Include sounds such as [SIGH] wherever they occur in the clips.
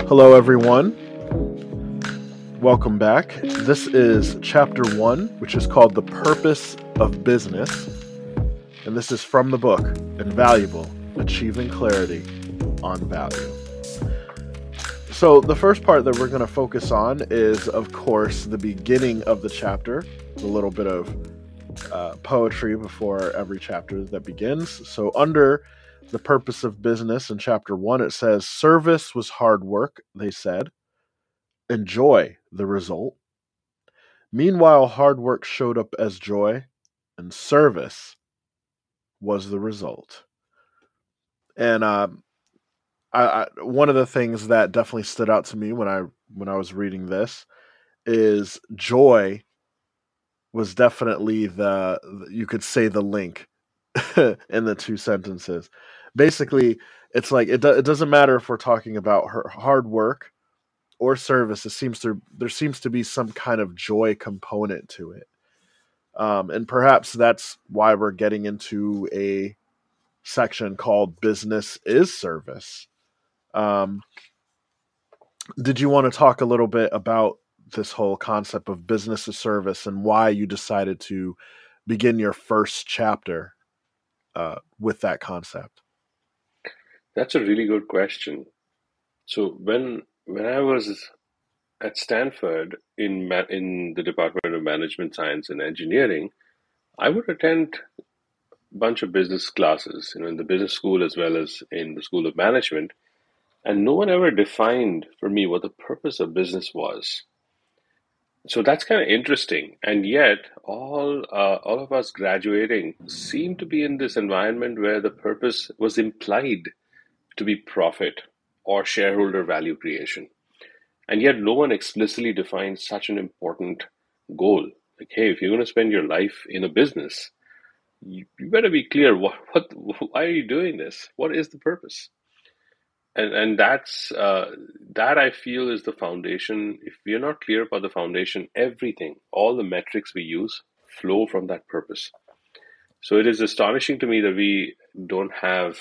Hello, everyone. Welcome back. This is chapter one, which is called The Purpose of Business. And this is from the book Invaluable Achieving Clarity on Value. So, the first part that we're going to focus on is, of course, the beginning of the chapter, a little bit of uh, poetry before every chapter that begins. So, under the purpose of business in chapter one, it says, Service was hard work, they said. Enjoy the result. Meanwhile, hard work showed up as joy, and service was the result. And um, I, I, one of the things that definitely stood out to me when I when I was reading this is joy was definitely the you could say the link [LAUGHS] in the two sentences. Basically, it's like it, do, it doesn't matter if we're talking about her hard work or service. It seems to there seems to be some kind of joy component to it, um, and perhaps that's why we're getting into a section called "Business is Service." Um, did you want to talk a little bit about this whole concept of business as service and why you decided to begin your first chapter uh, with that concept? That's a really good question. So when when I was at Stanford in ma- in the Department of Management Science and Engineering, I would attend a bunch of business classes, you know, in the business school as well as in the School of Management, and no one ever defined for me what the purpose of business was. So that's kind of interesting. And yet, all uh, all of us graduating seem to be in this environment where the purpose was implied to be profit or shareholder value creation. And yet, no one explicitly defines such an important goal. Like, hey, if you're going to spend your life in a business, you, you better be clear what, what, why are you doing this? What is the purpose? And and that's uh, that I feel is the foundation. If we are not clear about the foundation, everything, all the metrics we use, flow from that purpose. So it is astonishing to me that we don't have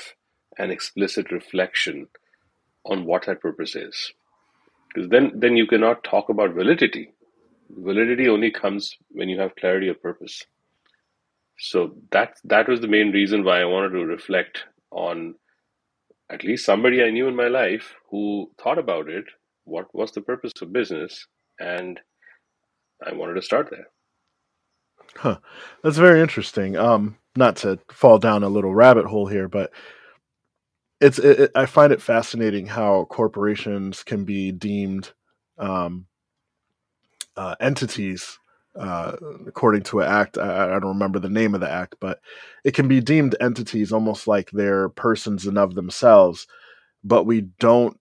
an explicit reflection on what that purpose is, because then then you cannot talk about validity. Validity only comes when you have clarity of purpose. So that that was the main reason why I wanted to reflect on at least somebody I knew in my life who thought about it. What was the purpose of business? And I wanted to start there. Huh. That's very interesting. Um, not to fall down a little rabbit hole here, but it's it, it, I find it fascinating how corporations can be deemed um, uh, entities uh, according to an act. I, I, don't remember the name of the act, but it can be deemed entities almost like they're persons and of themselves. But we don't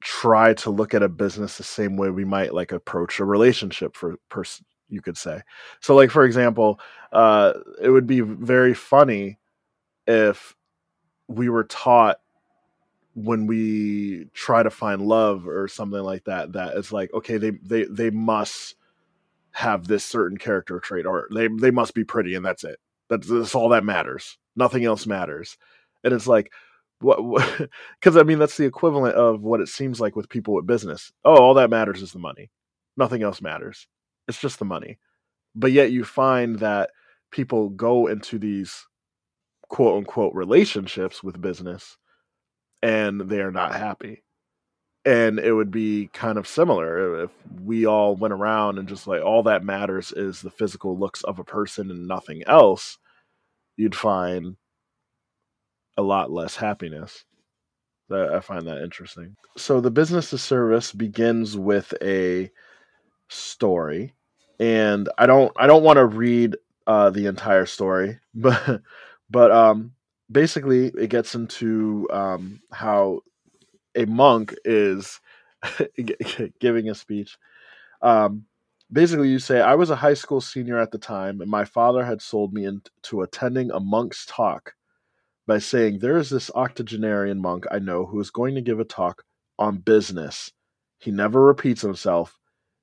try to look at a business the same way we might like approach a relationship for person you could say so like for example uh it would be very funny if we were taught when we try to find love or something like that that it's like okay they they they must have this certain character trait or they they must be pretty and that's it. That's, that's all that matters. Nothing else matters. And it's like what because [LAUGHS] i mean that's the equivalent of what it seems like with people with business. Oh all that matters is the money. Nothing else matters. It's just the money. But yet you find that people go into these quote unquote relationships with business and they are not happy and it would be kind of similar if we all went around and just like all that matters is the physical looks of a person and nothing else you'd find a lot less happiness. I find that interesting. So the business of service begins with a story and i don't i don't want to read uh, the entire story [LAUGHS] but but um basically it gets into um how a monk is [LAUGHS] giving a speech. Um, basically, you say, I was a high school senior at the time, and my father had sold me into attending a monk's talk by saying, There is this octogenarian monk I know who is going to give a talk on business. He never repeats himself.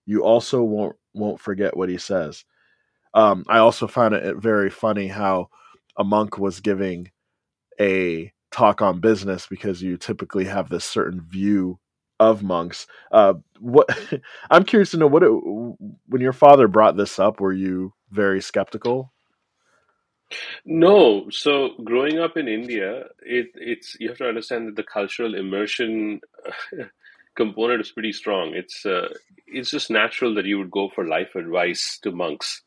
You also won't won't forget what he says. Um, I also found it very funny how a monk was giving a talk on business because you typically have this certain view of monks. Uh, what [LAUGHS] I'm curious to know what it, when your father brought this up, were you very skeptical? No. So growing up in India, it, it's you have to understand that the cultural immersion [LAUGHS] component is pretty strong. It's uh, it's just natural that you would go for life advice to monks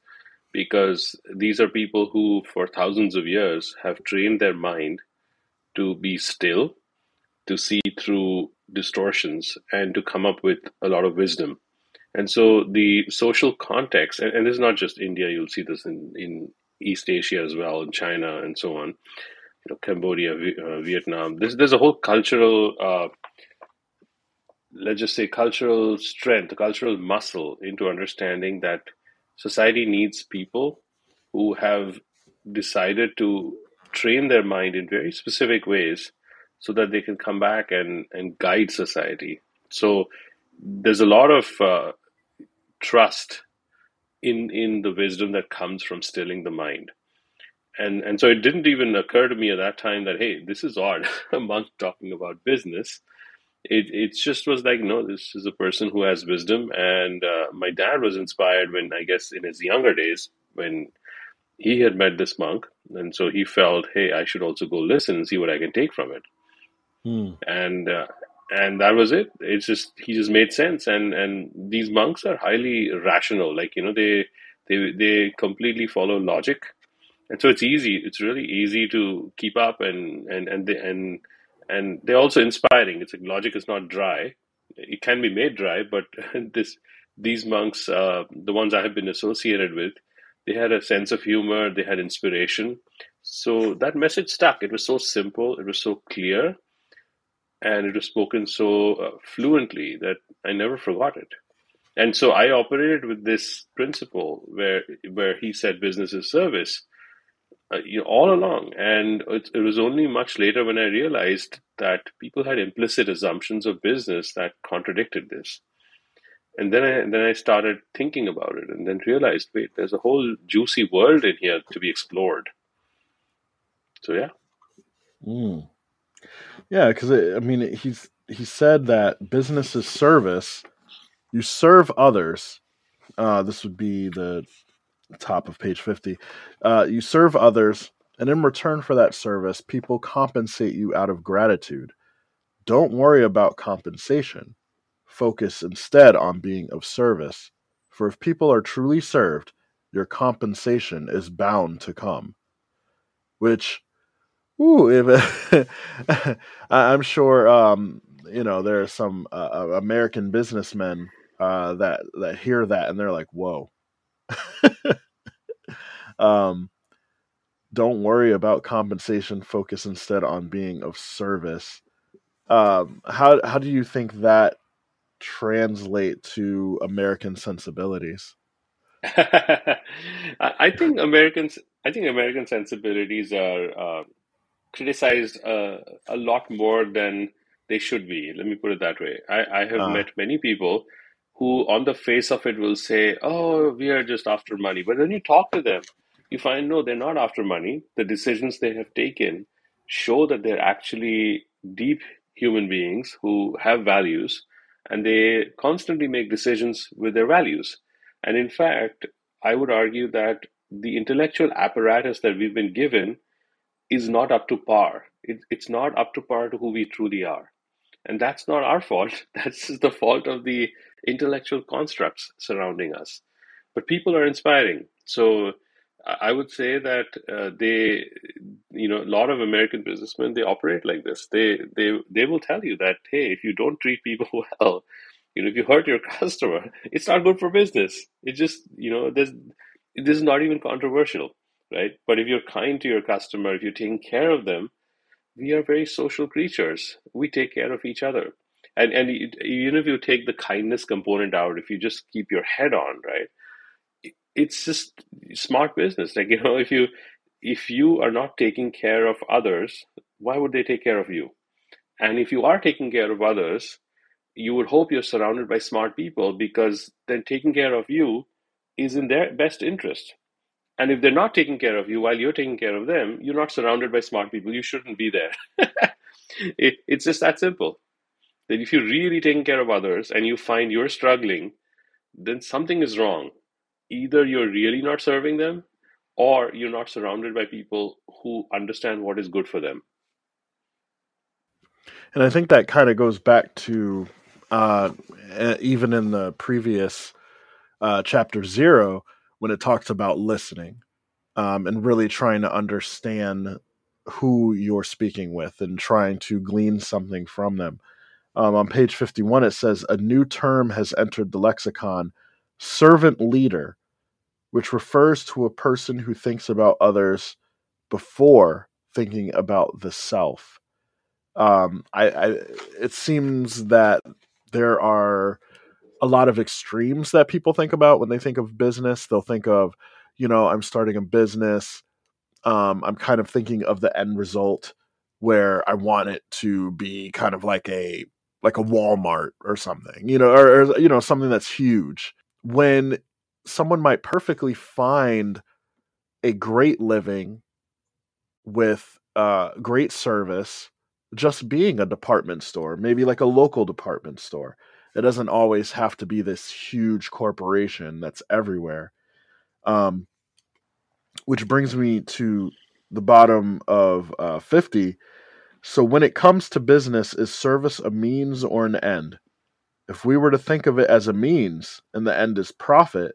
because these are people who, for thousands of years, have trained their mind to be still, to see through distortions, and to come up with a lot of wisdom. And so the social context, and, and this is not just India, you'll see this in, in East Asia as well, in China and so on, you know, Cambodia, uh, Vietnam. There's, there's a whole cultural, uh, let's just say, cultural strength, cultural muscle into understanding that society needs people who have decided to train their mind in very specific ways so that they can come back and, and guide society. So there's a lot of uh, trust in in the wisdom that comes from stilling the mind. And and so it didn't even occur to me at that time that hey, this is odd, [LAUGHS] a monk talking about business it it just was like no this is a person who has wisdom and uh, my dad was inspired when i guess in his younger days when he had met this monk and so he felt hey i should also go listen and see what i can take from it Hmm. and uh, and that was it it's just he just made sense and and these monks are highly rational like you know they they they completely follow logic and so it's easy it's really easy to keep up and and and they, and and they're also inspiring. It's like logic is not dry; it can be made dry. But [LAUGHS] this, these monks, uh, the ones I have been associated with, they had a sense of humor. They had inspiration. So that message stuck. It was so simple. It was so clear, and it was spoken so uh, fluently that I never forgot it. And so I operated with this principle where where he said business is service uh, you know, all along. And it, it was only much later when I realized that people had implicit assumptions of business that contradicted this. And then I then I started thinking about it, and then realized, wait, there's a whole juicy world in here to be explored. So yeah, Mm. Yeah, because I mean, he's he said that business is service. You serve others. Uh, this would be the top of page 50. Uh, you serve others, and in return for that service, people compensate you out of gratitude. Don't worry about compensation. Focus instead on being of service. For if people are truly served, your compensation is bound to come. Which, ooh, if, [LAUGHS] I'm sure, um, you know, there are some uh, uh, American businessmen uh, that that hear that and they're like, "Whoa." [LAUGHS] um, don't worry about compensation. Focus instead on being of service. Um, how how do you think that translate to American sensibilities? [LAUGHS] I think Americans. I think American sensibilities are uh, criticized uh, a lot more than they should be. Let me put it that way. I, I have Uh, met many people who, on the face of it, will say, "Oh, we are just after money," but when you talk to them, you find no, they're not after money. The decisions they have taken show that they're actually deep human beings who have values, and they constantly make decisions with their values. And in fact, I would argue that the intellectual apparatus that we've been given is not up to par. It, it's not up to par to who we truly are. And that's not our fault. [LAUGHS] That's the fault of the intellectual constructs surrounding us. But people are inspiring. So I would say that uh, they, you know, a lot of American businessmen they operate like this. They they they will tell you that hey, if you don't treat people [LAUGHS] well, you know, if you hurt your [LAUGHS] customer, it's not good for business. It just you know, there's this is not even controversial, right? But if you're kind to your customer, if you're taking care of them, we are very social creatures. We take care of each other. And and even if you take the kindness component out, if you just keep your head on, right? It- It's just smart business. Like, [LAUGHS] you know, if you if you are not taking care of others, why would they take care of you? And if you are taking care of others, you would hope you're surrounded by smart people because then taking care of you is in their best interest. And if they're not taking care of you while you're taking care of them, you're not surrounded by smart people. You shouldn't be there. [LAUGHS] it, it's just that simple. that if you're really taking care of others and you find you're struggling, then something is wrong. Either you're really not serving them or you're not surrounded by people who understand what is good for them. And I think that kind of goes back to uh, even in the previous uh, chapter zero when it talks about listening um, and really trying to understand who you're speaking with and trying to glean something from them. Um, on page 51, it says a new term has entered the lexicon servant leader, which refers to a person who thinks about others before thinking about the self. Um, I, I, it seems that there are a lot of extremes that people think about when they think of business. They'll think of, you know, I'm starting a business. Um, I'm kind of thinking of the end result where I want it to be kind of like a like a Walmart or something, you know, or, or you know something that's huge. When someone might perfectly find a great living with uh, great service just being a department store, maybe like a local department store. It doesn't always have to be this huge corporation that's everywhere. Um, which brings me to the bottom of uh, 50. So, when it comes to business, is service a means or an end? If we were to think of it as a means and the end is profit,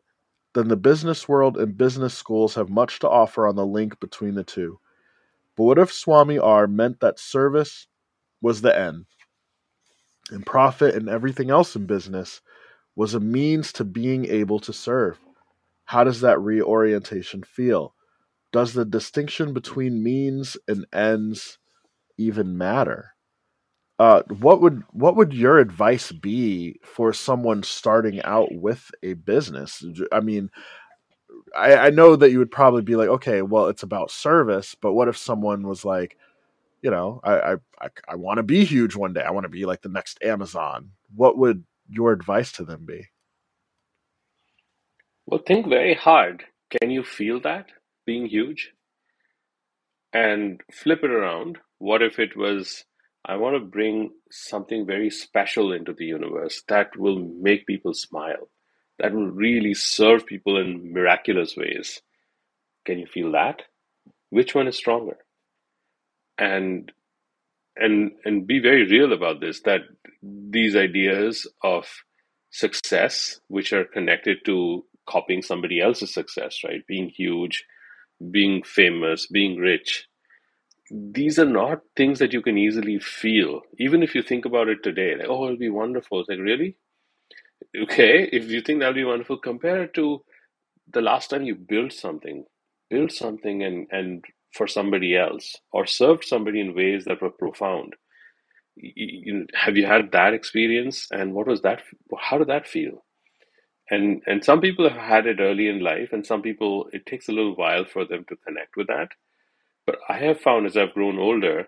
then the business world and business schools have much to offer on the link between the two. But what if Swami R meant that service was the end, and profit and everything else in business was a means to being able to serve? How does that reorientation feel? Does the distinction between means and ends even matter? Uh, what would what would your advice be for someone starting out with a business? I mean, I, I know that you would probably be like, okay, well, it's about service, but what if someone was like, you know, I I I, I want to be huge one day. I want to be like the next Amazon. What would your advice to them be? Well, think very hard. Can you feel that being huge? And flip it around. What if it was, I want to bring something very special into the universe that will make people smile, that will really serve people in miraculous ways? Can you feel that? Which one is stronger? And and and be very real about this that these ideas of success which are connected to copying somebody else's success, right? Being huge, being famous, being rich. These are not things that you can easily feel. Even if you think about it today, like, oh, it'll be wonderful. It's like, really? Okay, if you think that'll be wonderful, compare it to the last time you built something, built something and, and for somebody else, or served somebody in ways that were profound. You, have you had that experience? And what was that? How did that feel? and and some people have had it early in life and some people it takes a little while for them to connect with that but i have found as i've grown older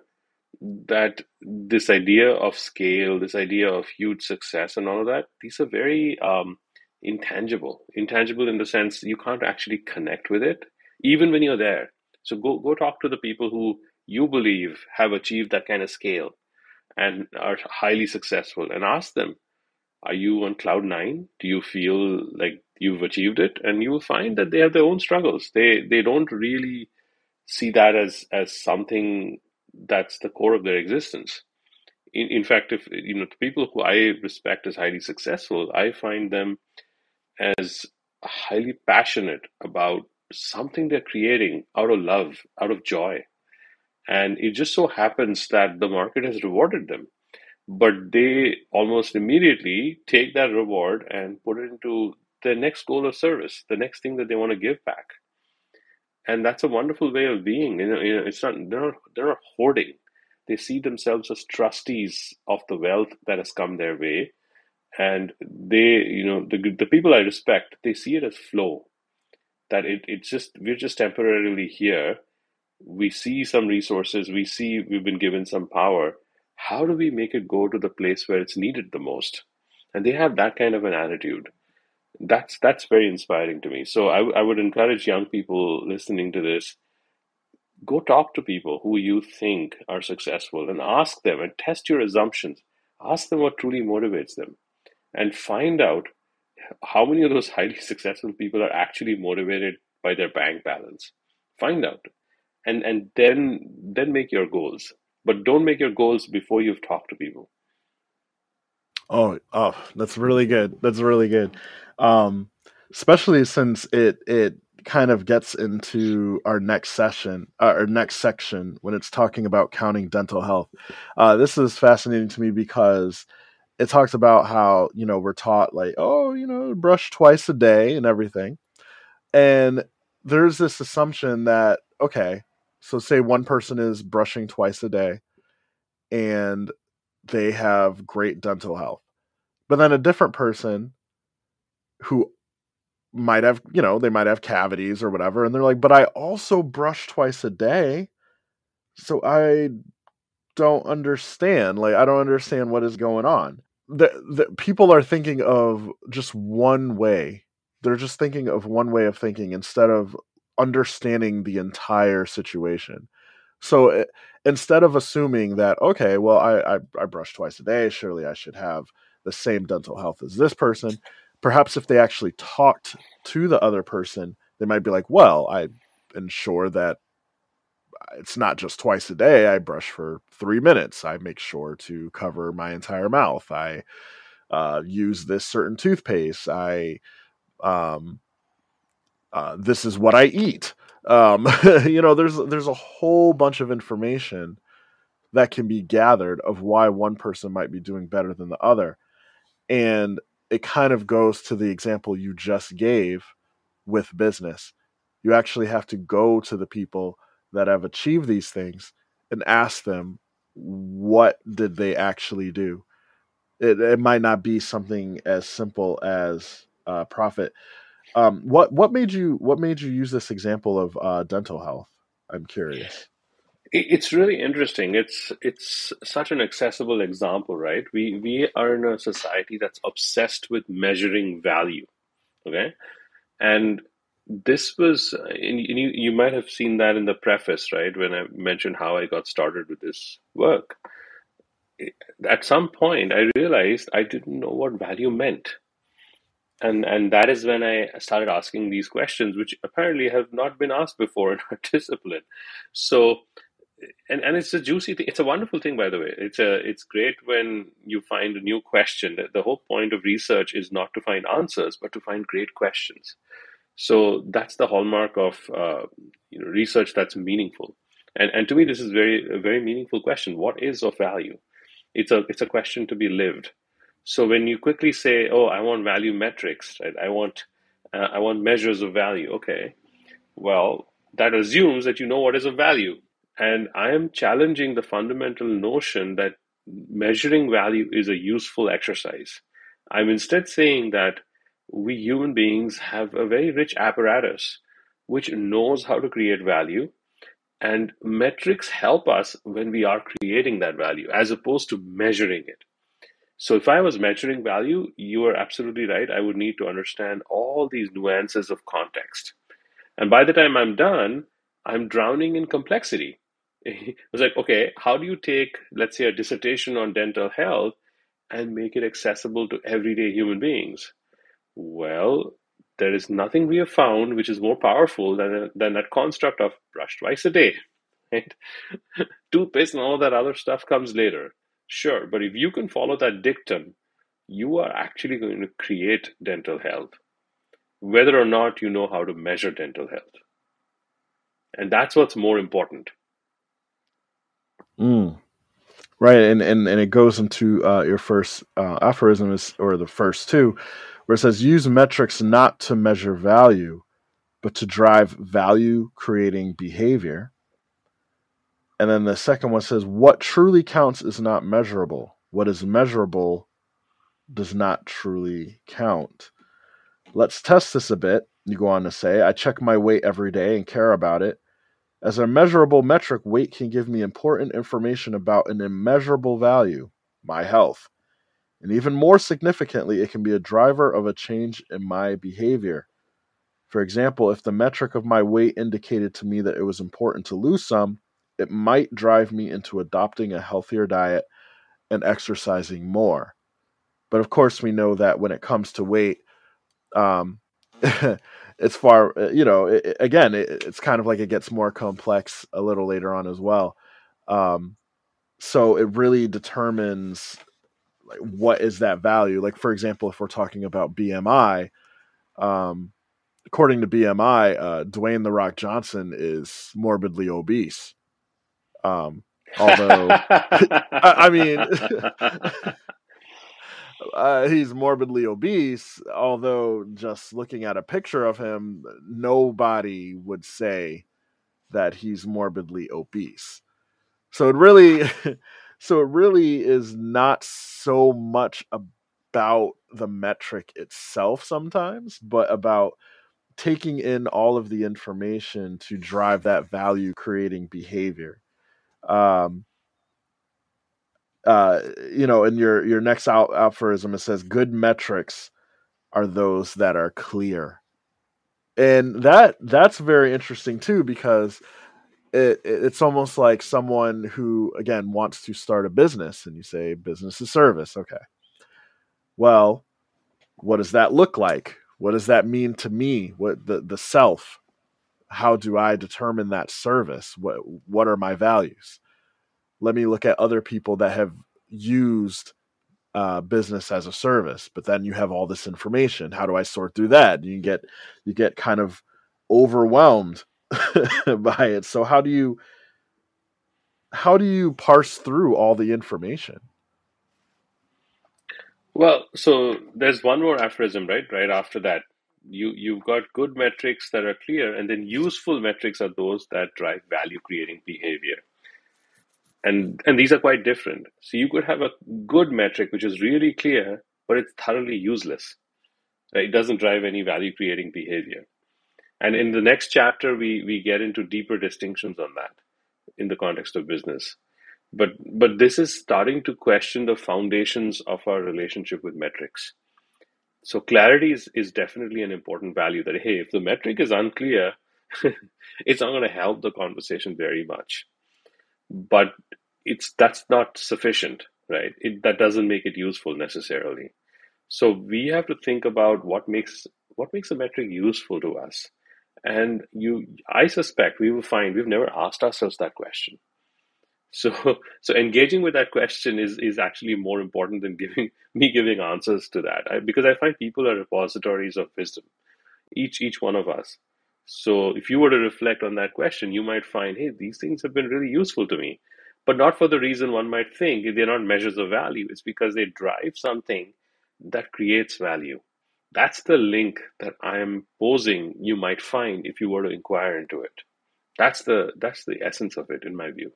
that this idea of scale this idea of huge success and all of that these are very um, intangible intangible in the sense you can't actually connect with it even when you're there so go go talk to the people who you believe have achieved that kind of scale and are highly successful and ask them are you on cloud nine? Do you feel like you've achieved it? And you will find that they have their own struggles. They they don't really see that as as something that's the core of their existence. In, in fact, if you know the people who I respect as highly successful, I find them as highly passionate about something they're creating out of love, out of joy. And it just so happens that the market has rewarded them but they almost immediately take that reward and put it into their next goal of service, the next thing that they want to give back. And that's a wonderful way of being. You know, it's not they're not they're not hoarding. They see themselves as trustees of the wealth that has come their way, and they, you know, the the people I respect, they see it as flow. That it it's just we're just temporarily here. We see some resources. We see we've been given some power how do we make it go to the place where it's needed the most? And they have that kind of an attitude. That's that's very inspiring to me. So I, I would encourage young people listening to this, go talk to people who you think are successful and ask them and test your assumptions. Ask them what truly motivates them and find out how many of those [LAUGHS] highly successful people are actually motivated by their bank balance. Find out. And and then then make your goals. But don't make your goals before you've talked to people. Oh, oh, that's really good. That's really good. Um, especially since it it kind of gets into our next session, uh, our next section when it's talking about counting dental health. Uh, this is fascinating to me because it talks about how you know we're taught like, oh, you know, brush twice a day and everything, and there's this assumption that okay, so say one person is brushing twice a day, and they have great dental health. But then a different person who might have, you know, they might have cavities or whatever, and they're like, but I also brush twice a day. So I don't understand. Like, I don't understand what is going on. The, the people are thinking of just one way. They're just thinking of one way of thinking instead of understanding the entire situation. So it, eh, instead of assuming that, okay, well, I, I, I brush twice a day, surely I should have the same dental health as this person. Perhaps if they actually talked to the other person, they might be like, well, I ensure that it's not just twice a day. I brush for three minutes. I make sure to cover my entire mouth. I uh, use this certain toothpaste. I, um, uh, this is what I eat. Um, [LAUGHS] you know, there's there's a whole bunch of information that can be gathered of why one person might be doing better than the other, and it kind of goes to the example you just gave with business. You actually have to go to the people that have achieved these things and ask them what did they actually do. It, it might not be something as simple as uh, profit um, what what made you what made you use this example of uh, dental health? I'm curious. It's really interesting. It's it's such an accessible example, right? We we are in a society that's obsessed with measuring value. Okay, and this was and you, you might have seen that in the preface, right? When I mentioned how I got started with this work. At some point, I realized I didn't know what value meant and and that is when I started asking these questions, which apparently have not been asked before in [LAUGHS] our discipline. So, and and it's a juicy thing. It's a wonderful thing, by the way. It's a it's great when you find a new question. The whole point of research is not to find answers, but to find great questions. So that's the hallmark of uh, you know, research that's meaningful. And and to me, this is very a very meaningful question. What is of value? It's a it's a question to be lived so when you quickly say, "Oh, I want value metrics," right? I want uh, I want measures of value. Okay, well that assumes that you know what is of value, and I am challenging the fundamental notion that measuring value is a useful exercise. I'm instead saying that we human beings have a very rich apparatus which knows how to create value and metrics help us when we are creating that value as opposed to measuring it so if I was measuring value, you are absolutely right. I would need to understand all these nuances of context. And by the time I'm done, I'm drowning in complexity. [LAUGHS] It was like, okay, how do you take, let's say, a dissertation on dental health and make it accessible to everyday human beings? Well, there is nothing we have found which is more powerful than, than that construct of brush twice a day. [LAUGHS] Right? [LAUGHS] Toothpaste and all that other stuff comes later. Sure, but if you can follow that dictum, you are actually going to create dental health, whether or not you know how to measure dental health. And that's what's more important. Mm. Right, and, and and it goes into uh, your first uh, aphorism is, or the first two, where it says use metrics not to measure value, but to drive value creating behavior. And then the second one says, What truly counts is not measurable. What is measurable does not truly count. Let's test this a bit. You go on to say, I check my weight every day and care about it. As a measurable metric, weight can give me important information about an immeasurable value, my health. And even more significantly, it can be a driver of a change in my behavior. For example, if the metric of my weight indicated to me that it was important to lose some, it might drive me into adopting a healthier diet and exercising more. But of course, we know that when it comes to weight, um, [LAUGHS] it's far, uh, you know, it, again, it, it's kind of like it gets more complex a little later on as well. Um, so it really determines like what is that value. Like for example, if we're talking about BMI, um, according to BMI, uh, Dwayne the Rock Johnson is morbidly obese. Um, although, [LAUGHS] I, I, mean, [LAUGHS] uh, he's morbidly obese. Although, just looking at a picture of him, nobody would say that he's morbidly obese. So it really, [LAUGHS] so it really is not so much about the metric itself sometimes, but about taking in all of the information to drive that value creating behavior um uh you know in your your next aphorism it says good metrics are those that are clear. And that that's very interesting too because it, it's almost like someone who again wants to start a business and you say business is service okay. Well what does that look like? What does that mean to me? What the the self how do i determine that service? What what are my values? Let me look at other people that have used uh, business as a service but then you have all this information. How do i sort through that? You get you get kind of overwhelmed [LAUGHS] by it. So how do you how do you parse through all the information? Well, so there's one more aphorism, right? Right after that, you you've got good metrics that are clear, and then useful metrics are those that drive value creating behavior. And and these are quite different. So you could have a good metric which is really clear, but it's thoroughly useless. Right? It doesn't drive any value creating behavior. And in the next chapter, we we get into deeper distinctions on that in the context of business but but this is starting to question the foundations of our relationship with metrics so clarity is, is definitely an important value that hey if the metric is unclear [LAUGHS] it's not going to help the conversation very much. But it's that's not sufficient right? It, that doesn't make it useful necessarily. So we have to think about what makes what makes a metric useful to us. And you i suspect we will find we've never asked ourselves that question so, [LAUGHS] so engaging with that question is is actually more important than giving [LAUGHS] me giving answers to that, I, because I find people are repositories of wisdom, each each one of us. So, if you were to reflect on that question, you might find, hey, these things have been really useful to me, but not for the reason one might think. They're not measures of value. It's because they drive something that creates value. That's the link that I am posing. You might find if you were to inquire into it. That's the that's the essence of it, in my view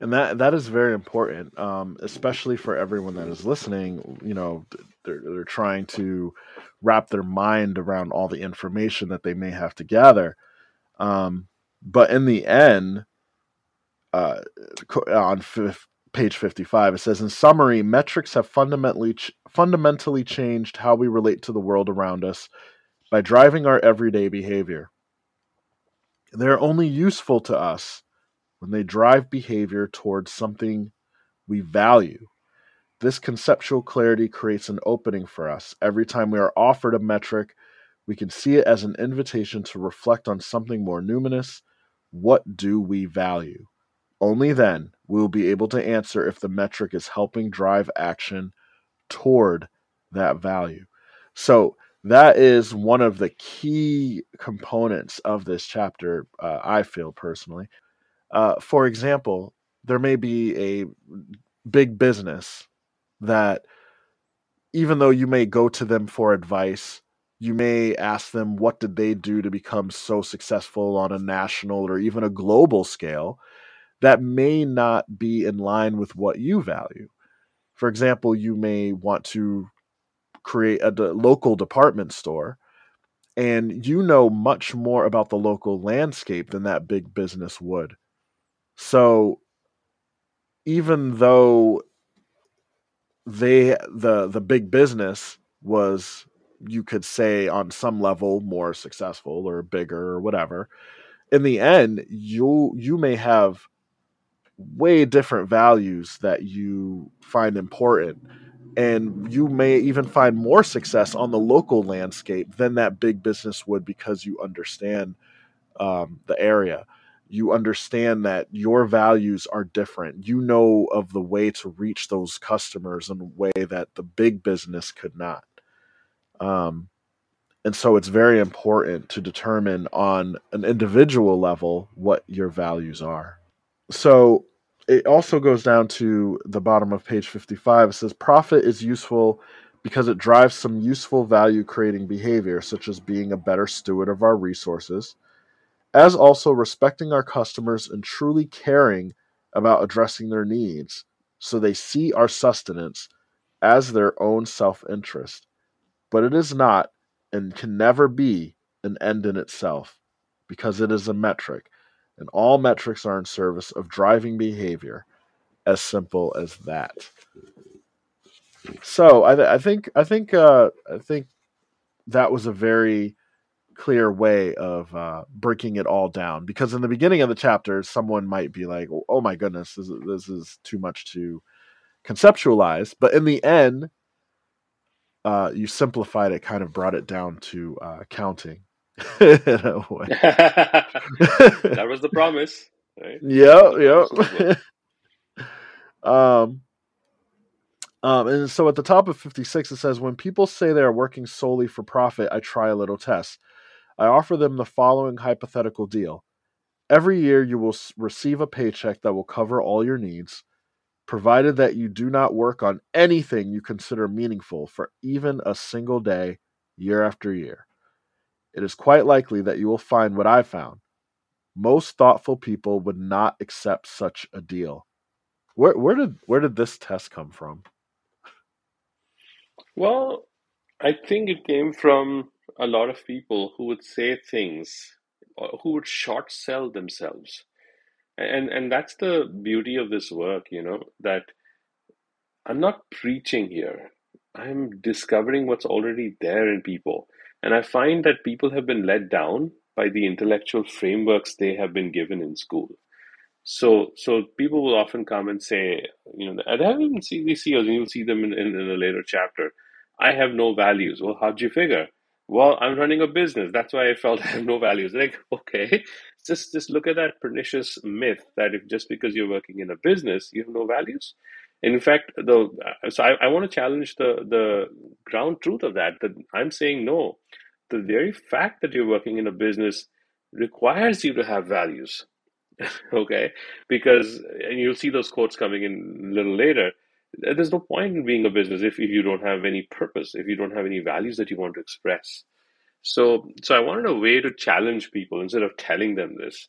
and that that is very important, um, especially for everyone that is listening. You know, they're they're trying to wrap their mind around all the information that they may have to gather. Um, but in the end, uh, on page 55 it says in summary metrics have fundamentally ch- fundamentally changed how we relate to the world around us by driving our everyday behavior they're only useful to us when they drive behavior towards something we value. This conceptual clarity creates an opening for us. Every time we are offered a metric, we can see it as an invitation to reflect on something more numinous. What do we value? Only then we will be able to answer if the metric is helping drive action toward that value. So, that is one of the key components of this chapter, uh, I feel personally. Uh, for example, there may be a big business that, even though you may go to them for advice, you may ask them what did they do to become so successful on a national or even a global scale that may not be in line with what you value. For example, you may want to create a local department store and you know much more about the local landscape than that big business would. So even though they the the big business was you could say on some level more successful or bigger or whatever in the end you you may have way different values that you find important. And you may even find more success on the local landscape than that big business would because you understand um, the area you understand that your values are different. You know of the way to reach those customers in a way that the big business could not. Um, and so it's very important to determine on an individual level what your values are. So it also goes down to the bottom of page 55. It says profit is useful because it drives some useful value creating behavior, such as being a better steward of our resources, as also respecting our customers and truly caring about addressing their needs so they see our sustenance as their own self interest. But it is not and can never be an end in itself because it is a metric and all metrics are in service of driving behavior. As simple as that. So I, th- I think I think uh, I think that was a very clear way of uh, breaking it all down. Because in the beginning of the chapter, someone might be like, "Oh my goodness, this is, this is too much to conceptualize," but in the end, uh, you simplified it, kind of brought it down to uh, counting [LAUGHS] [LAUGHS] that was the promise. Right? [LAUGHS] Yeah, yeah. um, um, and so at the top of 56, it says, When people say they are working solely for profit, I try a little test. I offer them the following hypothetical deal. Every year, you will receive a paycheck that will cover all your needs, provided that you do not work on anything you consider meaningful for even a single day, year after year it is quite likely that you will find what I found. Most thoughtful people would not accept such a deal. Where where did where did this test come from? Well, I think it came from a lot of people who would say things uh, who would short sell themselves. And and that's the beauty of this work, you know, that I'm not preaching here. I'm discovering what's already there in people. And I find that people have been let down by the intellectual frameworks they have been given in school. So, so people will often come and say, you know, I haven't seen these CEOs, and you'll see them in, in, in a later chapter. I have no values. Well, how'd you figure? Well, I'm running a business. That's why I felt [LAUGHS] I have no values. Like, okay, just just look at that pernicious myth that if just because you're working in a business, you have no values. In fact, the uh, so I, I want to challenge the the ground truth of that. That I'm saying no. The very fact that you're working in a business requires you to have values. [LAUGHS] okay, because and you'll see those quotes coming in a little later. There's no point in being a business if, if you don't have any purpose, if you don't have any values that you want to express. So, so I wanted a way to challenge people instead of telling them this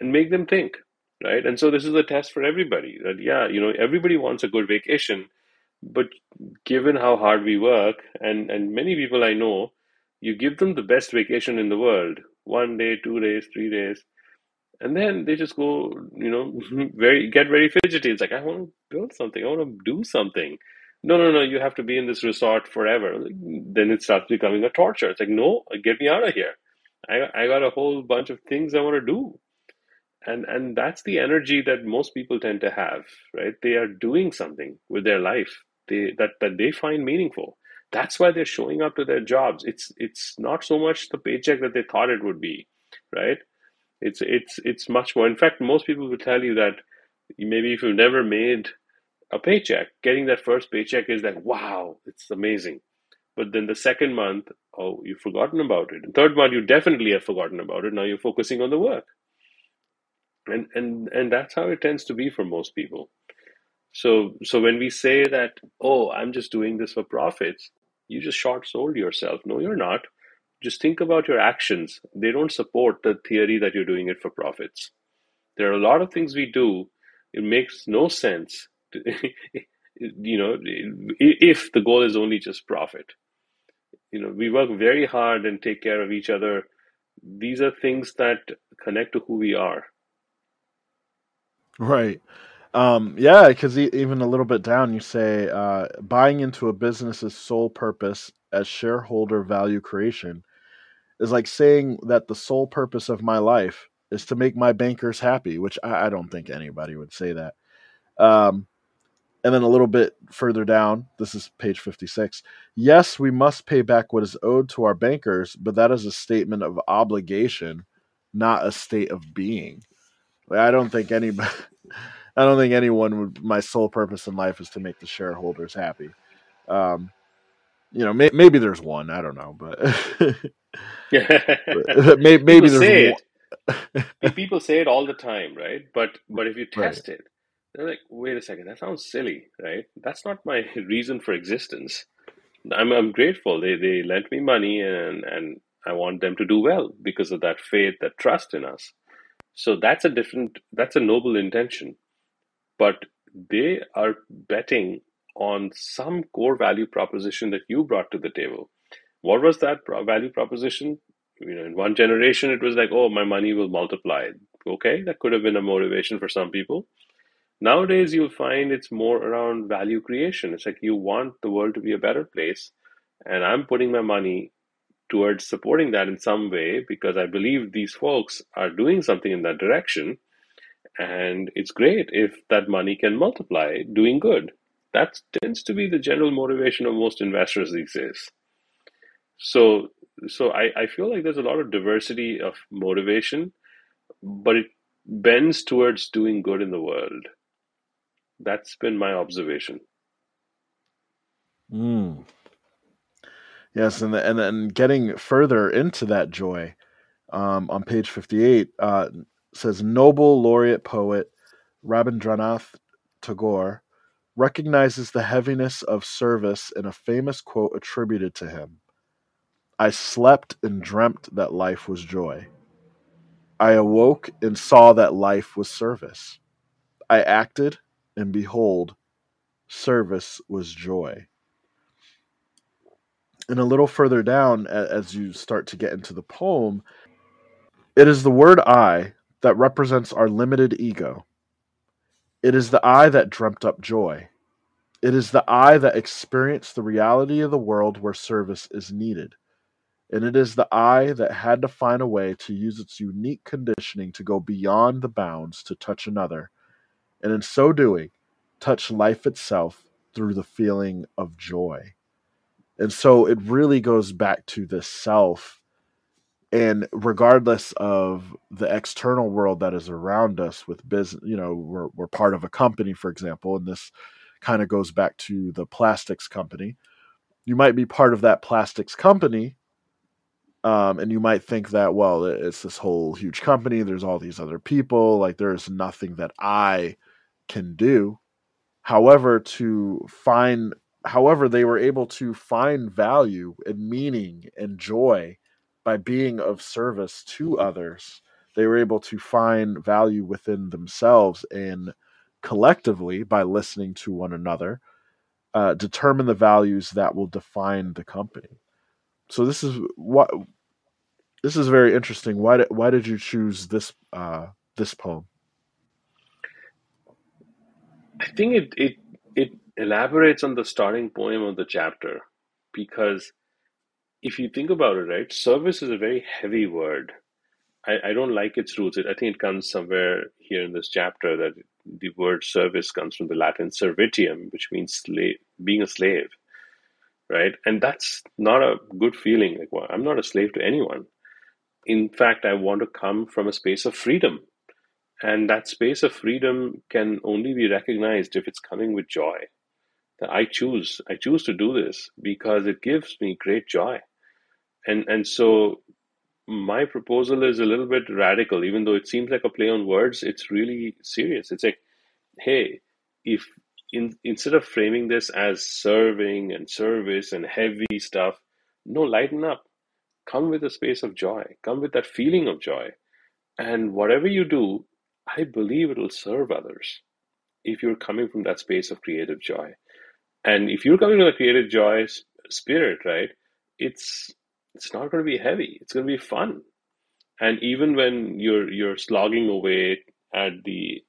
and make them think right? And so this is a test for everybody that, yeah, you know, everybody wants a good vacation, but given how hard we work, and, and many people I know, you give them the best vacation in the world one day, two days, three days. And then they just go, you know, [LAUGHS] very get very fidgety. It's like I want to build something. I want to do something. No, no, no. You have to be in this resort forever. Then it starts becoming a torture. It's like, no, get me out of here. I I got a whole bunch of things I want to do and and that's the energy that most people tend to have right they are doing something with their life they that that they find meaningful that's why they're showing up to their jobs it's it's not so much the paycheck that they thought it would be right it's it's it's much more. In fact most people will tell you that maybe if you've never made a paycheck getting that first paycheck is like wow it's amazing. But then the second month oh you've forgotten about it. And third month you definitely have forgotten about it. Now you're focusing on the work. And and and that's how it tends to be for most people. So so when we say that oh i'm just doing this for profits you just short sold yourself. No you're not just think about your actions. They don't support the theory that you're doing it for profits. There are a lot of things we do. It makes no sense to, [LAUGHS] you know if the goal is only just profit. You know we work very hard and take care of each other. These are things that connect to who we are. Right. Um, yeah, because e- even a little bit down, you say uh, buying into a business's sole purpose as shareholder value creation is like saying that the sole purpose of my life is to make my bankers happy, which I, I don't think anybody would say that. Um, and then a little bit further down, this is page 56. Yes, we must pay back what is owed to our bankers, but that is a statement of obligation, not a state of being. I don't think anybody, [LAUGHS] I don't think anyone would. My sole purpose in life is to make the shareholders happy. Um, you know, may, maybe there's one. I don't know, but [LAUGHS] [LAUGHS] [LAUGHS] maybe, maybe there's one. [LAUGHS] people say it all the time, right? But but if you test right. it, they're like, wait a second, that sounds silly, right? That's not my reason for existence. I'm I'm grateful. They they lent me money and and I want them to do well because of that faith, that trust in us. So that's a different that's a noble intention. But they are betting on some core value proposition that you brought to the table. What was that value proposition? You know, in one generation, it was like, oh, my money will multiply. Okay, that could have been a motivation for some people. Nowadays, you'll find it's more around value creation. It's like you want the world to be a better place, and I'm putting my money towards supporting that in some way because I believe these folks are doing something in that direction. And it's great if that money can multiply doing good. That tends to be the general motivation of most investors these days. So, so I, I feel like there's a lot of diversity of motivation, but it bends towards doing good in the world. That's been my observation. Mm. Yes, and the, and then getting further into that joy, um, on page fifty-eight, uh, says Nobel laureate poet Rabindranath Tagore recognizes the heaviness of service in a famous quote attributed to him. I slept and dreamt that life was joy. I awoke and saw that life was service. I acted and behold, service was joy. And a little further down, as you start to get into the poem, it is the word I that represents our limited ego. It is the I that dreamt up joy. It is the I that experienced the reality of the world where service is needed. And it is the I that had to find a way to use its unique conditioning to go beyond the bounds to touch another and in so doing, touch life itself through the feeling of joy. And so it really goes back to the self. And regardless of the external world that is around us with business, you know, we're, we're part of a company, for example, and this kind of goes back to the plastics company. You might be part of that plastics company, um, and you might think that, well, it's this whole huge company. There's all these other people. Like, there's nothing that I can do. However, to find, however, they were able to find value and meaning and joy by being of service to others. They were able to find value within themselves and collectively by listening to one another, uh, determine the values that will define the company. So this is what this is very interesting. Why did why did you choose this uh, this poem? I think it it it elaborates on the starting poem of the chapter because if you think about it, right, service is a very heavy word. I, I don't like its roots. I think it comes somewhere here in this chapter that the word service comes from the Latin servitium, which means slave, being a slave, right? And that's not a good feeling. Like, well, I'm not a slave to anyone. In fact, I want to come from a space of freedom and that space of freedom can only be recognized if it's coming with joy. That I choose, I choose to do this because it gives me great joy. And and so my proposal is a little bit radical, even though it seems like a play on words, it's really serious. It's like, hey, if in, instead of framing this as serving and service and heavy stuff, no, lighten up. Come with a space of joy. Come with that feeling of joy. And whatever you do, I believe it will serve others if you're coming from that space of creative joy. And if you're coming from a creative joy spirit, right, it's it's not going to be heavy. It's going to be fun. And even when you're you're slogging away at the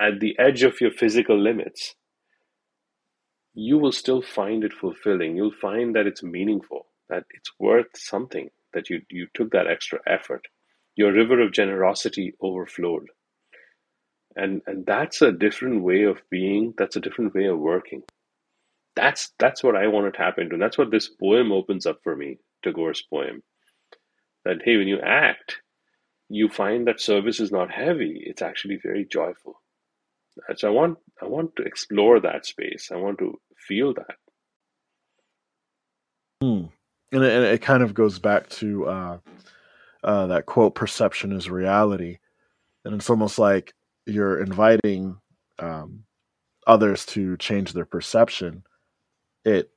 at the edge of your physical limits, you will still find it fulfilling. You'll find that it's meaningful, that it's worth something, that you you took that extra effort. your river of generosity overflowed. And, and that's a different way of being, that's a different way of working. That's, that's what I want to tap into. And that's what this poem opens up for me, Tagore's poem. That, hey, when you act, you find that service is not heavy, it's actually very joyful. So I want I want to explore that space. I want to feel that. Hmm. And, it, it kind of goes back to uh, uh, that quote: "Perception is reality," and it's almost like you're inviting um, others to change their perception. It,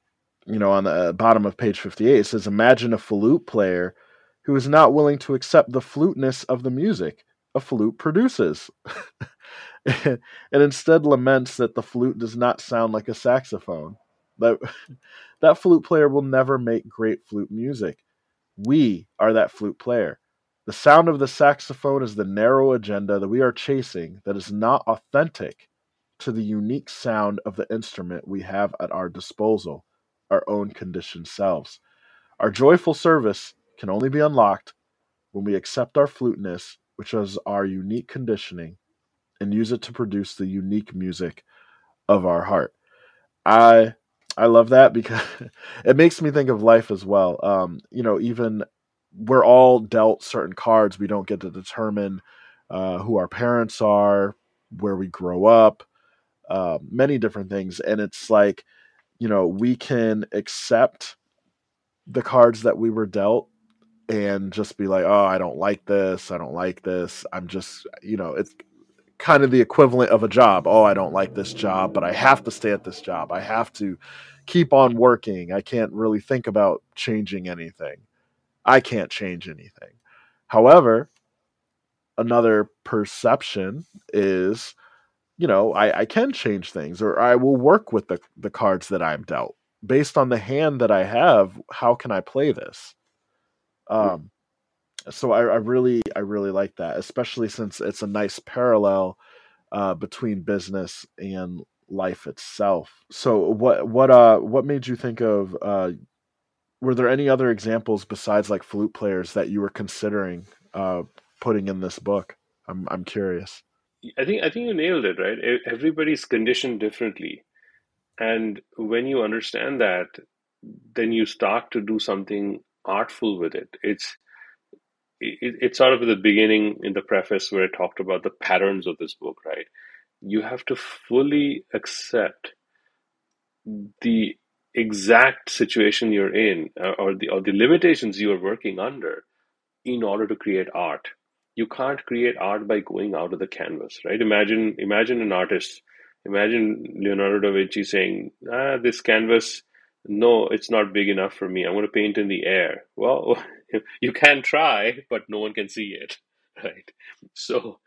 you know, on the bottom of page fifty-eight, it says, "Imagine a flute player who is not willing to accept the fluteness of the music a flute produces." [LAUGHS] and instead laments that the flute does not sound like a saxophone. That [LAUGHS] that flute player will never make great flute music. We are that flute player. The sound of the saxophone is the narrow agenda that we are chasing that is not authentic to the unique sound of the instrument we have at our disposal, our own conditioned selves. Our joyful service can only be unlocked when we accept our fluteness, which is our unique conditioning, and use it to produce the unique music of our heart. I I love that because [LAUGHS] it makes me think of life as well. Um, you know, even we're all dealt certain cards. We don't get to determine uh, who our parents are, where we grow up, uh, many different things. And it's like, you know, we can accept the cards that we were dealt and just be like, oh, I don't like this. I don't like this. I'm just, you know, it's kind of the equivalent of a job. Oh, I don't like this job, but I have to stay at this job. I have to keep on working. I can't really think about changing anything. I can't change anything. However, another perception is, you know, I, I can change things or I will work with the, the cards that I'm dealt. Based on the hand that I have, how can I play this? Um, so I, I, really I really like that, especially since it's a nice parallel uh, between business and life itself. So what what uh what made you think of uh were there any other examples besides like flute players that you were considering uh putting in this book? I'm I'm curious. I think I think you nailed it, right? Everybody's conditioned differently. And when you understand that, then you start to do something artful with it. It's it, it's sort of the beginning in the preface where I talked about the patterns of this book, right? You have to fully accept the exact situation you're in uh, or the or the limitations you are working under in order to create art. You can't create art by going out of the canvas right? Imagine imagine an artist. Imagine leonardo da vinci saying ah this canvas no it's not big enough for me i'm going to paint in the air well [LAUGHS] you can try, but no one can see it, [LAUGHS] right? So,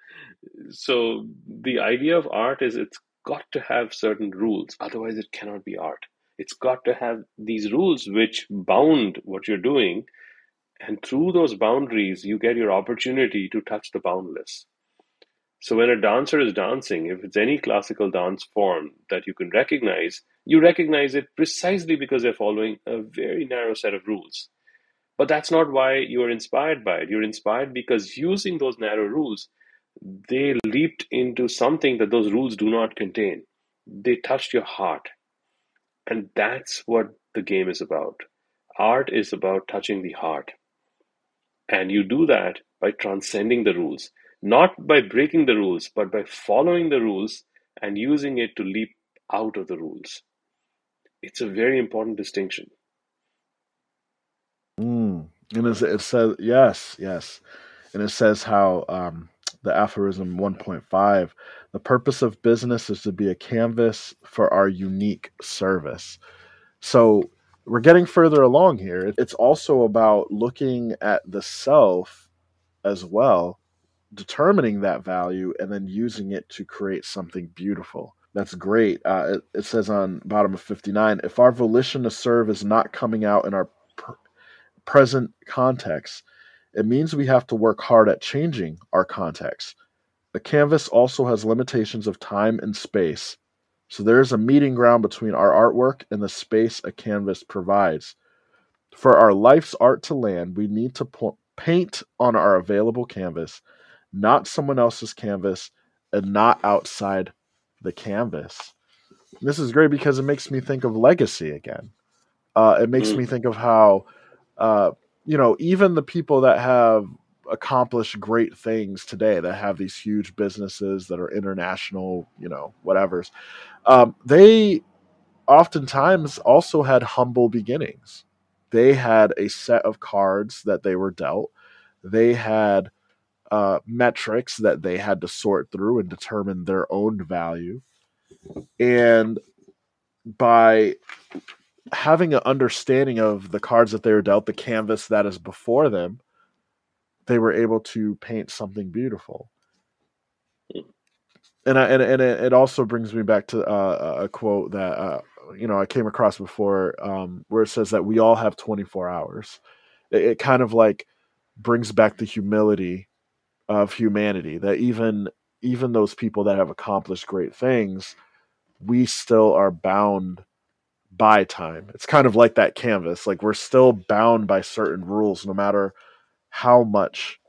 so the idea of art is it's got to have certain rules, otherwise it cannot be art. It's got to have these rules which bound what you're doing, and through those boundaries, you get your opportunity to touch the boundless. So when a dancer is dancing, if it's any classical dance form that you can recognize, you recognize it precisely because they're following a very narrow set of rules. But that's not why you're inspired by it. You're inspired because using those narrow rules, they leaped into something that those rules do not contain. They touched your heart. And that's what the game is about. Art is about touching the heart. And you do that by transcending the rules, not by breaking the rules, but by following the rules and using it to leap out of the rules. It's a very important distinction. Mm. And it, says, yes, yes. And it says how um, the aphorism 1.5 the purpose of business is to be a canvas for our unique service. So we're getting further along here. It's also about looking at the self as well, determining that value, and then using it to create something beautiful. That's great. Uh, it, it, says on bottom of 59 if our volition to serve is not coming out in our present context, it means we have to work hard at changing our context. The canvas also has limitations of time and space, so there is a meeting ground between our artwork and the space a canvas provides. For our life's art to land, we need to po- paint on our available canvas, not someone else's canvas, and not outside the canvas. This is great because it makes me think of legacy again. Uh, it makes mm. me think of how, uh, you know, even the people that have accomplished great things today, that have these huge businesses that are international, you know, whatever's, um, they oftentimes also had humble beginnings. They had a set of cards that they were dealt. They had uh, metrics that they had to sort through and determine their own value. And by having an understanding of the cards that they were dealt, the canvas that is before them, they were able to paint something beautiful. And I, and and it also brings me back to uh, a quote that uh, you know I came across before, um, where it says that we all have 24 hours. It, it kind of like brings back the humility of humanity that even even those people that have accomplished great things, we still are bound by time. It's kind of like that canvas. Like we're still bound by certain rules, no matter how much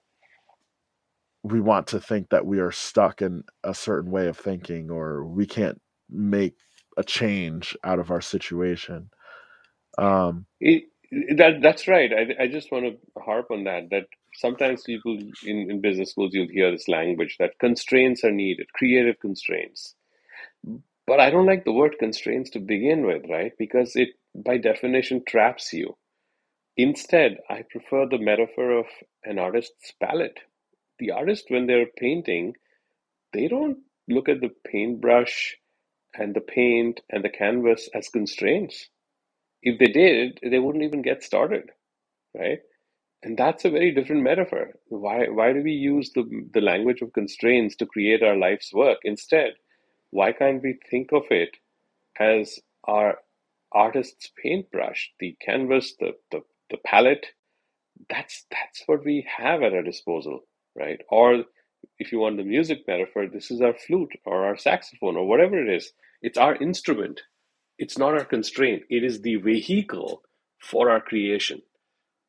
we want to think that we are stuck in a certain way of thinking or we can't make a change out of our situation. Um, it, that that's right. I, I just want to harp on that. That sometimes people in, in business schools you'll hear this language that constraints are needed, creative constraints. But I don't like the word constraints to begin with, right? Because it by definition traps you. Instead, I prefer the metaphor of an artist's palette. The artist, when they're painting, they don't look at the paintbrush and the paint and the canvas as constraints. If they did, they wouldn't even get started, right? And that's a very different metaphor. Why, why do we use the, the language of constraints to create our life's work? Instead, why can't we think of it as our artist's paintbrush, the canvas, the, the, the palette? That's, that's what we have at our disposal, right? Or if you want the music metaphor, this is our flute or our saxophone or whatever it is. It's our instrument. It's not our constraint. It is the vehicle for our creation.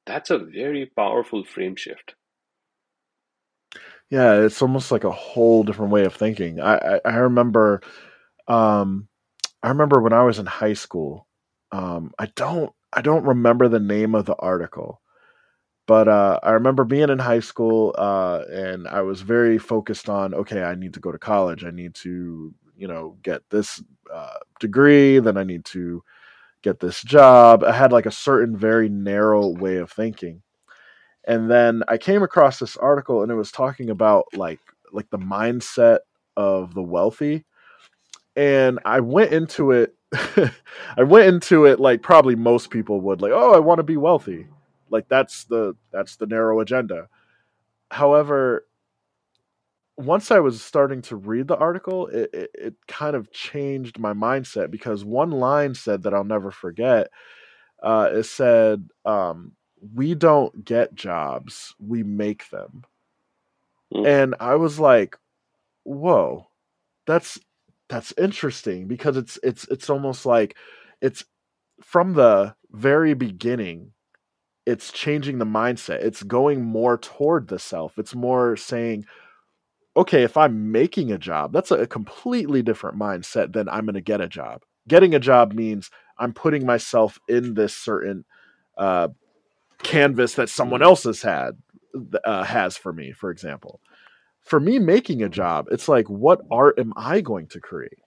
That's a very powerful frame shift. Yeah, it's almost like a whole different way of thinking. I I, I remember, um, I remember when I was in high school. Um, I don't I don't remember the name of the article, but uh, I remember being in high school uh, and I was very focused on okay, I need to go to college. I need to you know get this uh, degree. Then I need to get this job. I had like a certain very narrow way of thinking. And then I came across this article and it was talking about like like the mindset of the wealthy. And I went into it [LAUGHS] I went into it like probably most people would like, "Oh, I want to be wealthy." Like that's the that's the narrow agenda. However, once I was starting to read the article, it, it, it, kind of changed my mindset because one line said that I'll never forget. Uh, it said, um, "We don't get jobs; we make them." Mm. And I was like, "Whoa, that's that's interesting because it's it's it's almost like it's from the very beginning." It's changing the mindset. It's going more toward the self. It's more saying, okay, if I'm making a job, that's a completely different mindset than I'm going to get a job. Getting a job means I'm putting myself in this certain uh, canvas that someone else has had uh, has for me. For example, for me making a job, it's like, what art am I going to create?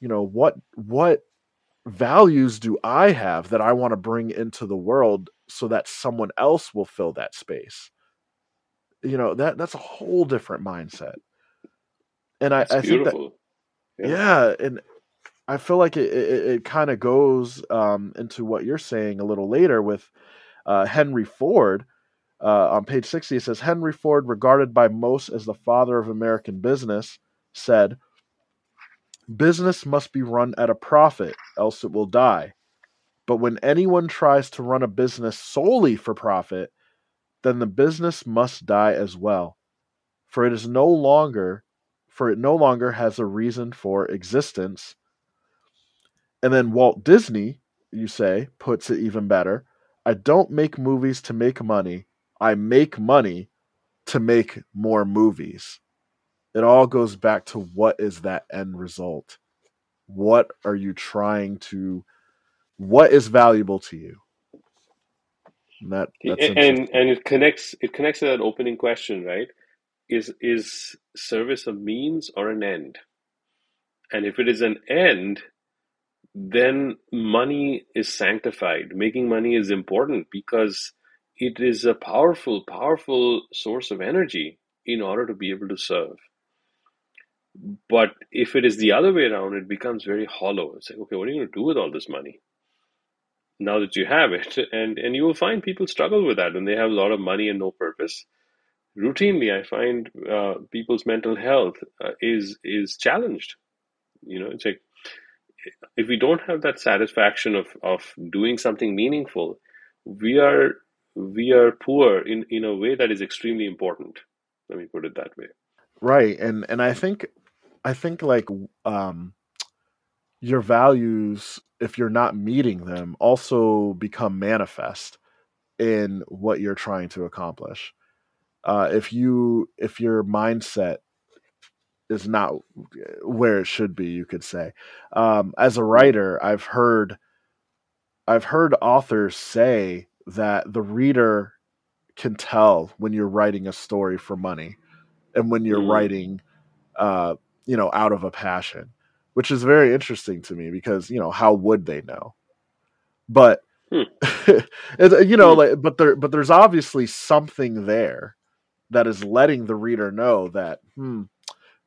You know what what values do I have that I want to bring into the world so that someone else will fill that space? You know that that's a whole different mindset and i, I think that yeah. yeah. and i feel like it, it, it kind of goes um, into what you're saying a little later with uh, henry ford uh, on page 60 it says henry ford regarded by most as the father of american business said business must be run at a profit else it will die but when anyone tries to run a business solely for profit then the business must die as well, for it is no longer for it no longer has a reason for existence. And then Walt Disney, you say, puts it even better. I don't make movies to make money. I make money to make more movies. It all goes back to what is that end result? What are you trying to what is valuable to you? And that and and it connects it connects to that opening question, right? Is is service a means or an end? And if it is an end, then money is sanctified. Making money is important because it is a powerful, powerful source of energy in order to be able to serve. But if it is the other way around, it becomes very hollow. It's like, okay, what are you going to do with all this money? Now that you have it, [LAUGHS] and and you will find people struggle with that when they have a lot of money and no purpose. Routinely, I find uh, people's mental health uh, is is challenged. You know, it's like if we don't have that satisfaction of of doing something meaningful, we are we are poor in in a way that is extremely important. Let me put it that way. Right, and and I think I think like um your values if you're not meeting them also become manifest in what you're trying to accomplish. Uh, if you if your mindset is not where it should be, you could say. Um, as a writer, I've heard I've heard authors say that the reader can tell when you're writing a story for money and when you're mm. writing uh, you know out of a passion which is very interesting to me because you know how would they know but hmm. [LAUGHS] you know hmm. like but there but there's obviously something there that is letting the reader know that hmm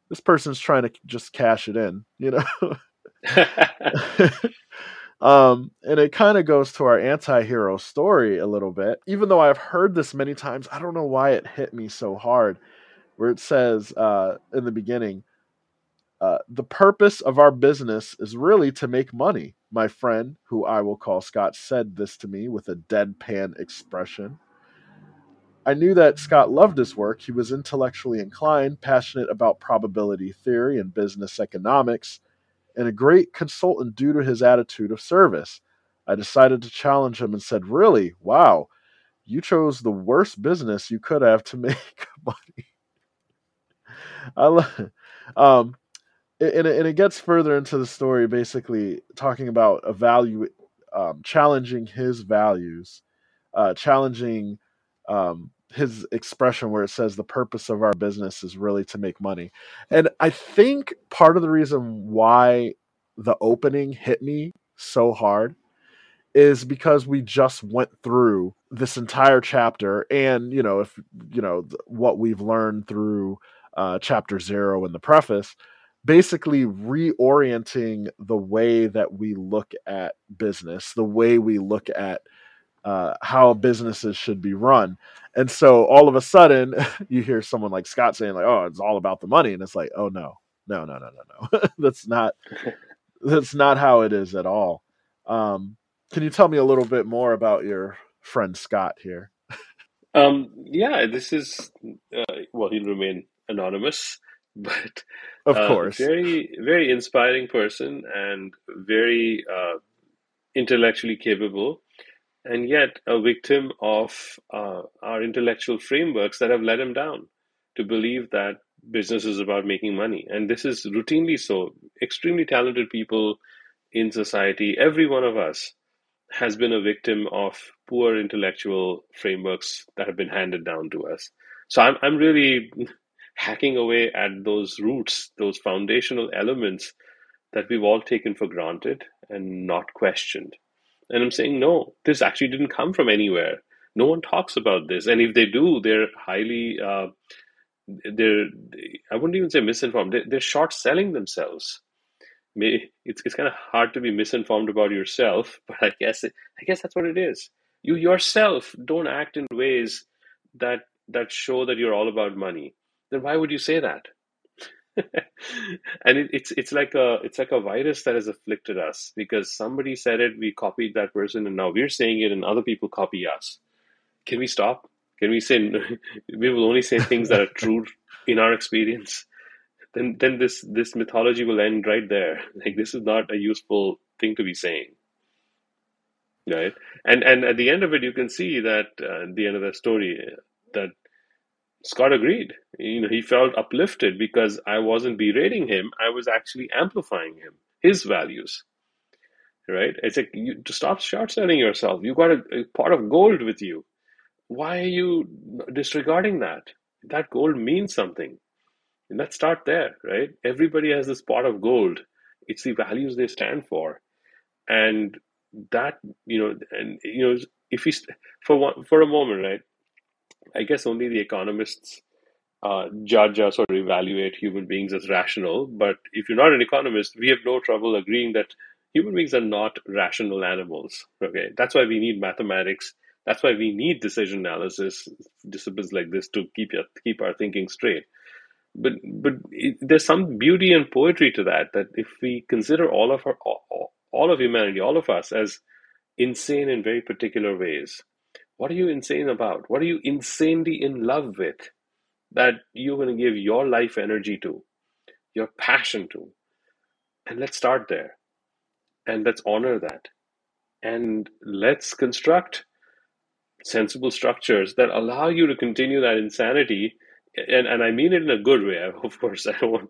this person's trying to just cash it in you know [LAUGHS] [LAUGHS] um and it kind of goes to our anti-hero story a little bit even though i've heard this many times i don't know why it hit me so hard where it says uh in the beginning uh, the purpose of our business is really to make money. My friend, who I will call Scott, said this to me with a deadpan expression. I knew that Scott loved his work. He was intellectually inclined, passionate about probability theory and business economics, and a great consultant due to his attitude of service. I decided to challenge him and said, Really? Wow, you chose the worst business you could have to [LAUGHS] make money. I, um, and it, and it gets further into the story, basically talking about evaluate, um, challenging his values, uh, challenging um, his expression where it says the purpose of our business is really to make money. And I think part of the reason why the opening hit me so hard is because we just went through this entire chapter and you know if you know what we've learned through uh, chapter zero in the preface basically reorienting the way that we look at business, the way we look at uh, how businesses should be run. And so all of a sudden, [LAUGHS] you hear someone like Scott saying, like, "Oh, it's all about the money," and it's like, "Oh no, no, no, no, no, no. [LAUGHS] that's not that's not how it is at all." Um, can you tell me a little bit more about your friend Scott here? Um, yeah, this is uh, well, he'll remain anonymous. [LAUGHS] but of uh, course, very very inspiring person and very uh, intellectually capable, and yet a victim of uh, our intellectual frameworks that have let him down to believe that business is about making money, and this is routinely so. Extremely talented people in society, every one of us has been a victim of poor intellectual frameworks that have been handed down to us. So I'm I'm really hacking away at those roots, those foundational elements that we've all taken for granted and not questioned. And I'm saying, no, this actually didn't come from anywhere. No one talks about this. And if they do, they're highly, uh, they're, I wouldn't even say misinformed, they're, short selling themselves. It's, it's kind of hard to be misinformed about yourself, [LAUGHS] but I guess, it, I guess that's what it is. You yourself don't act in ways that, that show that you're all about money then why would you say that? [LAUGHS] and it, it's it's like a it's like a virus that has afflicted us because somebody said it, we copied that person, and now we're saying it, and other people copy us. Can we stop? Can we say [LAUGHS] we will only say things that are true [LAUGHS] in our experience? Then then this this mythology will end right there. Like this is not a useful thing to be saying. right? And and at the end of it, you can see that uh, at the end of the story that Scott agreed. You know, he felt uplifted because I wasn't berating him; I was actually amplifying him, his values. Right? It's like you to stop short selling yourself. You got a, a pot of gold with you. Why are you disregarding that? That gold means something. And let's start there, right? Everybody has this pot of gold. It's the values they stand for, and that you know, and you know, if we for one for a moment, right? I guess only the economists uh, judge us or evaluate human beings as rational. But if you're not an economist, we have no trouble agreeing that human beings are not rational animals. Okay, that's why we need mathematics. That's why we need decision analysis disciplines like this to keep your, keep our thinking straight. But but it, there's some beauty and poetry to that. That if we consider all of our all, all of humanity, all of us as insane in very particular ways, what are you insane about? What are you insanely in love with that you're going to give your life energy to, your passion to? And let's start there. And let's honor that. And let's construct sensible structures that allow you to continue that insanity. And, and I mean it in a good way. [LAUGHS] Of course, I don't want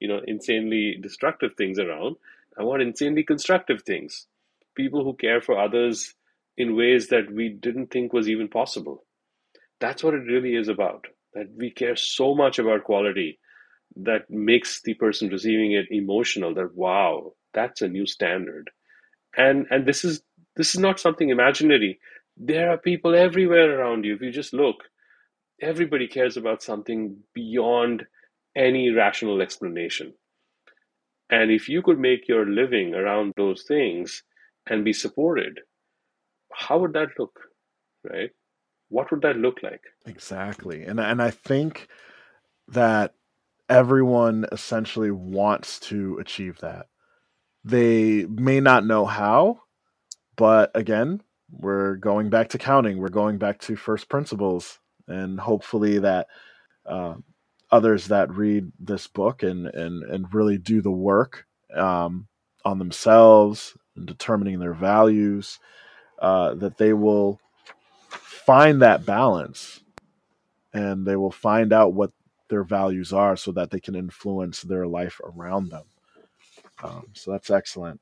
you know insanely destructive things around. I want insanely constructive things. People who care for others in ways that we didn't think was even possible. That's what it really is about. That we care so much about quality that makes the person receiving it emotional that wow, that's a new standard. And and this is this is not something imaginary. There are people everywhere around you. If you just look, everybody cares about something beyond any rational explanation. And if you could make your living around those things and be supported, how would that look? Right? What would that look like? Exactly. And and I think that everyone essentially wants to achieve that. They may not know how, but again, we're going back to counting. We're going back to first principles, and hopefully that uh, others that read this book and and and really do the work um, on themselves and determining their values uh, that they will find that balance and they will find out what their values are so that they can influence their life around them. Um, so that's excellent.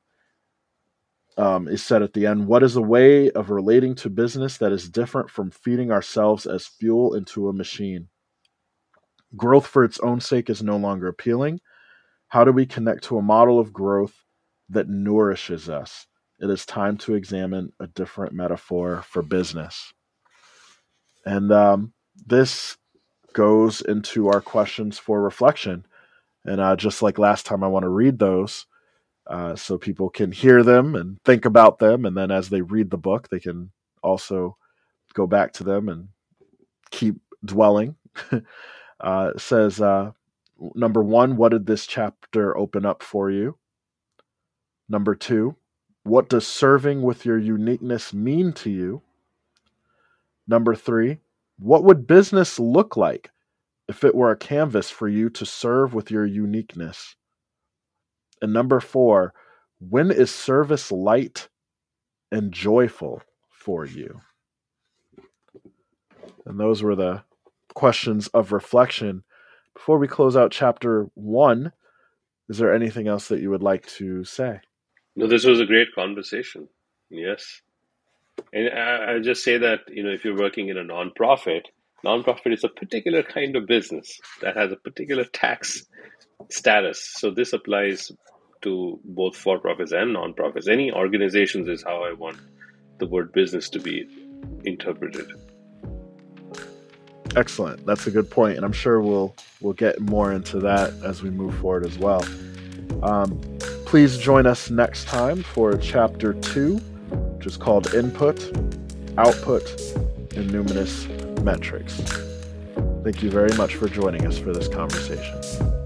Um, is said at the end, what is a way of relating to business that is different from feeding ourselves as fuel into a machine? Growth for its own sake is no longer appealing. How do we connect to a model of growth that nourishes us? It is time to examine a different metaphor for business. And um, this goes into our questions for reflection. And uh, just like last time, I want to read those uh, so people can hear them and think about them. And then as they read the book, they can also go back to them and keep dwelling. [LAUGHS] uh, says, uh, number one, what did this chapter open up for you? Number two, what does serving with your uniqueness mean to you? Number three, what would business look like if it were a canvas for you to serve with your uniqueness? And number four, when is service light and joyful for you? And those were the questions of reflection. Before we close out chapter one, is there anything else that you would like to say? No, this was a great conversation. Yes. And I, I just say that, you know, if you're working in a nonprofit, nonprofit is a particular kind of business that has a particular tax status. So this applies to both for profits and non-profits. Any organizations is how I want the word business to be interpreted. Excellent. That's a good point, and I'm sure we'll we'll get more into that as we move forward as well. Um, Please join us next time for chapter two, which is called Input, Output, and Numinous Metrics. Thank you very much for joining us for this conversation.